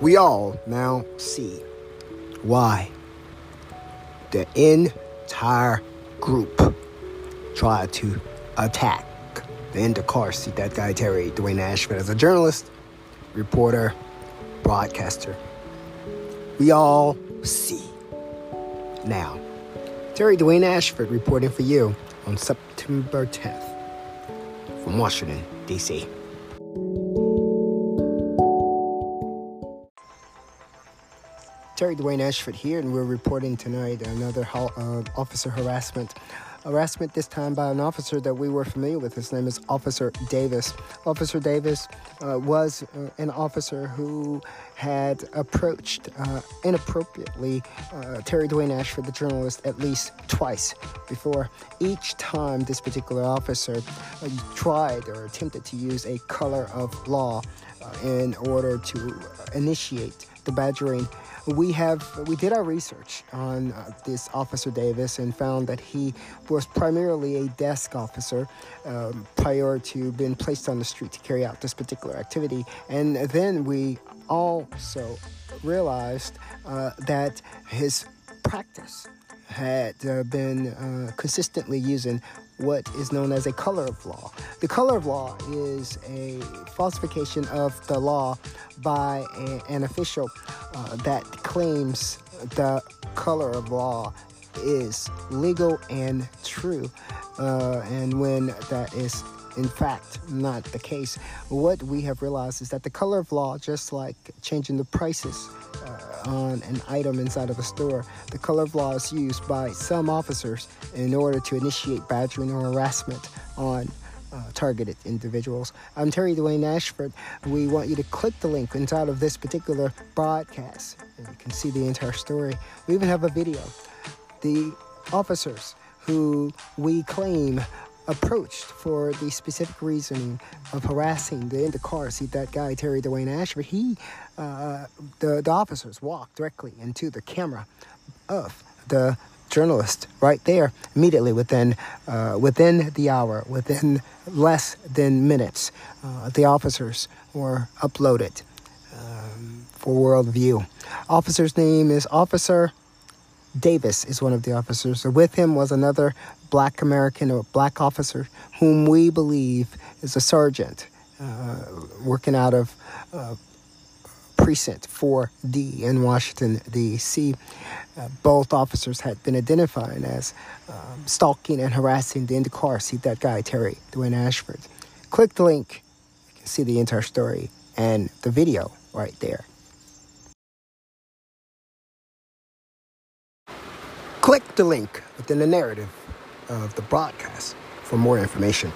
We all now see why the entire group tried to attack the end of car seat that guy Terry Dwayne Ashford as a journalist, reporter, broadcaster. We all see now. Terry Dwayne Ashford reporting for you on September 10th from Washington, D.C. Terry Dwayne Ashford here, and we're reporting tonight another uh, officer harassment. Harassment this time by an officer that we were familiar with. His name is Officer Davis. Officer Davis uh, was uh, an officer who had approached uh, inappropriately uh, Terry Dwayne Ashford, the journalist, at least twice before. Each time, this particular officer uh, tried or attempted to use a color of law in order to initiate the badgering we have we did our research on uh, this officer Davis and found that he was primarily a desk officer um, prior to being placed on the street to carry out this particular activity. And then we also realized uh, that his practice had uh, been uh, consistently using what is known as a color of law. The color of law is a falsification of the law by a, an official uh, that claims the color of law is legal and true. Uh, and when that is in fact not the case, what we have realized is that the color of law, just like changing the prices, on an item inside of a store. The color of law is used by some officers in order to initiate badgering or harassment on uh, targeted individuals. I'm Terry Dwayne Ashford. We want you to click the link inside of this particular broadcast, and you can see the entire story. We even have a video. The officers who we claim approached for the specific reasoning of harassing the in the car seat that guy Terry Dwayne Ashford. He, uh, the the officers walked directly into the camera of the journalist right there immediately within uh, within the hour, within less than minutes. Uh, the officers were uploaded um, for world view. Officer's name is Officer Davis is one of the officers. With him was another black American or black officer whom we believe is a sergeant uh, working out of uh, precinct 4D in Washington, D.C. Uh, both officers had been identified as um, stalking and harassing the in the car seat that guy, Terry Dwayne Ashford. Click the link, you can see the entire story and the video right there. Click the link within the narrative of the broadcast for more information.